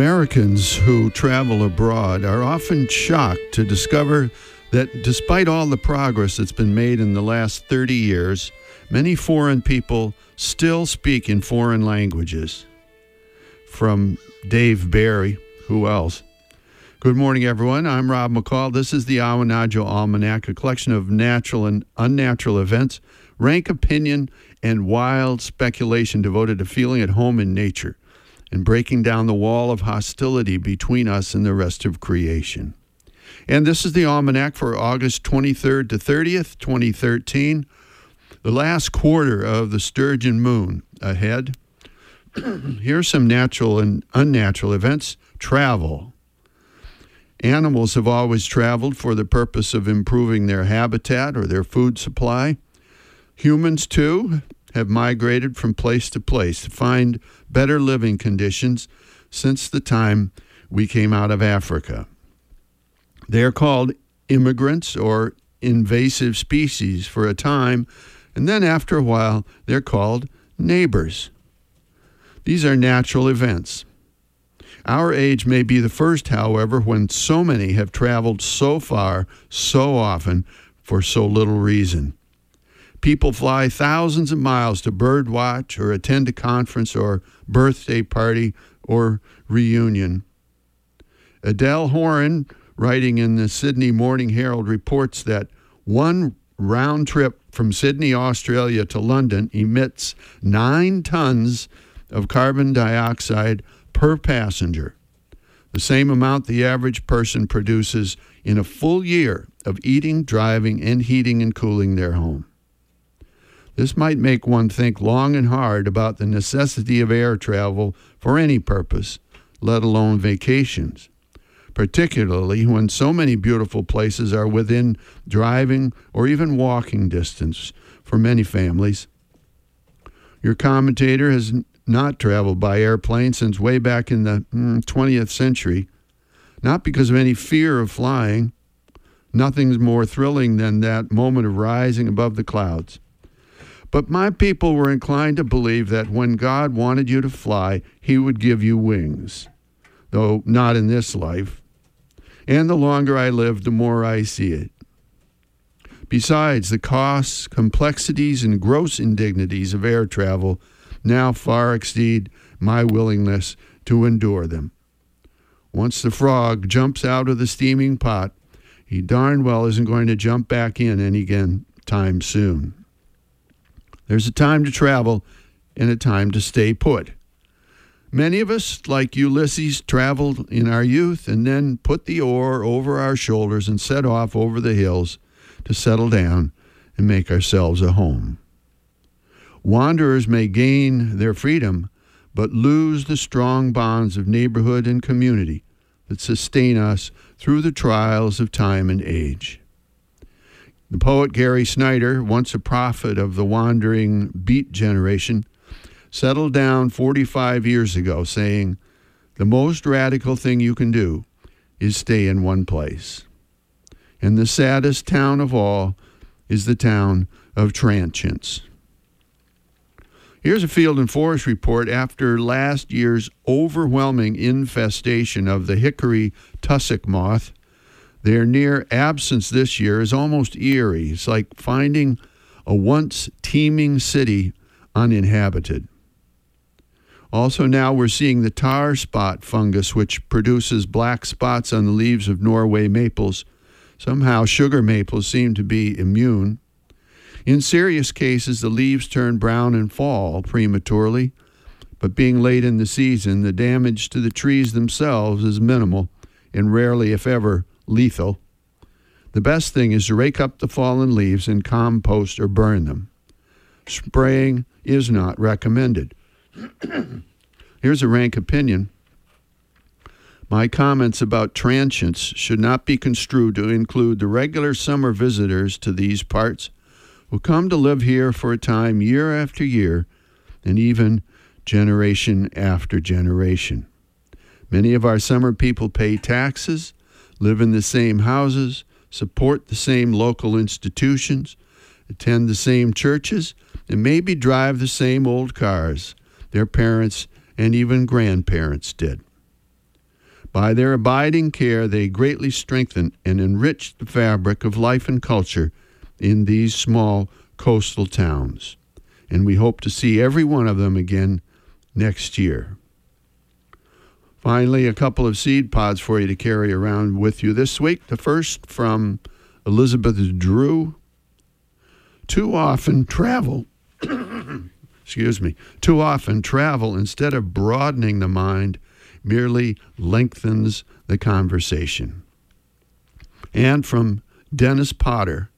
Americans who travel abroad are often shocked to discover that despite all the progress that's been made in the last 30 years, many foreign people still speak in foreign languages. From Dave Barry, who else? Good morning, everyone. I'm Rob McCall. This is the Awanadjo Almanac, a collection of natural and unnatural events, rank opinion, and wild speculation devoted to feeling at home in nature and breaking down the wall of hostility between us and the rest of creation. And this is the almanac for August 23rd to 30th, 2013, the last quarter of the sturgeon moon ahead. Here's some natural and unnatural events travel. Animals have always traveled for the purpose of improving their habitat or their food supply. Humans, too, have migrated from place to place to find better living conditions since the time we came out of Africa. They are called immigrants or invasive species for a time, and then after a while, they're called neighbors. These are natural events. Our age may be the first, however, when so many have traveled so far, so often, for so little reason. People fly thousands of miles to birdwatch or attend a conference or birthday party or reunion. Adele Horin, writing in the Sydney Morning Herald, reports that one round trip from Sydney, Australia to London emits nine tons of carbon dioxide per passenger, the same amount the average person produces in a full year of eating, driving, and heating and cooling their home. This might make one think long and hard about the necessity of air travel for any purpose, let alone vacations, particularly when so many beautiful places are within driving or even walking distance for many families. Your commentator has not traveled by airplane since way back in the 20th hmm, century, not because of any fear of flying. Nothing's more thrilling than that moment of rising above the clouds. But my people were inclined to believe that when God wanted you to fly, he would give you wings, though not in this life. And the longer I live, the more I see it. Besides, the costs, complexities, and gross indignities of air travel now far exceed my willingness to endure them. Once the frog jumps out of the steaming pot, he darn well isn't going to jump back in any again time soon. There's a time to travel and a time to stay put. Many of us, like Ulysses, traveled in our youth and then put the oar over our shoulders and set off over the hills to settle down and make ourselves a home. Wanderers may gain their freedom, but lose the strong bonds of neighborhood and community that sustain us through the trials of time and age. The poet Gary Snyder, once a prophet of the wandering beat generation, settled down 45 years ago saying, The most radical thing you can do is stay in one place. And the saddest town of all is the town of transients. Here's a Field and Forest report after last year's overwhelming infestation of the hickory tussock moth their near absence this year is almost eerie. It's like finding a once teeming city uninhabited. Also, now we're seeing the tar spot fungus, which produces black spots on the leaves of Norway maples. Somehow, sugar maples seem to be immune. In serious cases, the leaves turn brown and fall prematurely, but being late in the season, the damage to the trees themselves is minimal and rarely, if ever, lethal. The best thing is to rake up the fallen leaves and compost or burn them. Spraying is not recommended. Here's a rank opinion. My comments about transients should not be construed to include the regular summer visitors to these parts who come to live here for a time year after year and even generation after generation. Many of our summer people pay taxes live in the same houses, support the same local institutions, attend the same churches, and maybe drive the same old cars their parents and even grandparents did. By their abiding care, they greatly strengthen and enrich the fabric of life and culture in these small coastal towns. And we hope to see every one of them again next year. Finally, a couple of seed pods for you to carry around with you this week. The first from Elizabeth Drew. Too often travel, excuse me, too often travel instead of broadening the mind merely lengthens the conversation. And from Dennis Potter,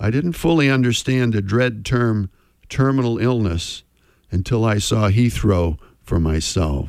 I didn't fully understand the dread term terminal illness until I saw Heathrow for myself.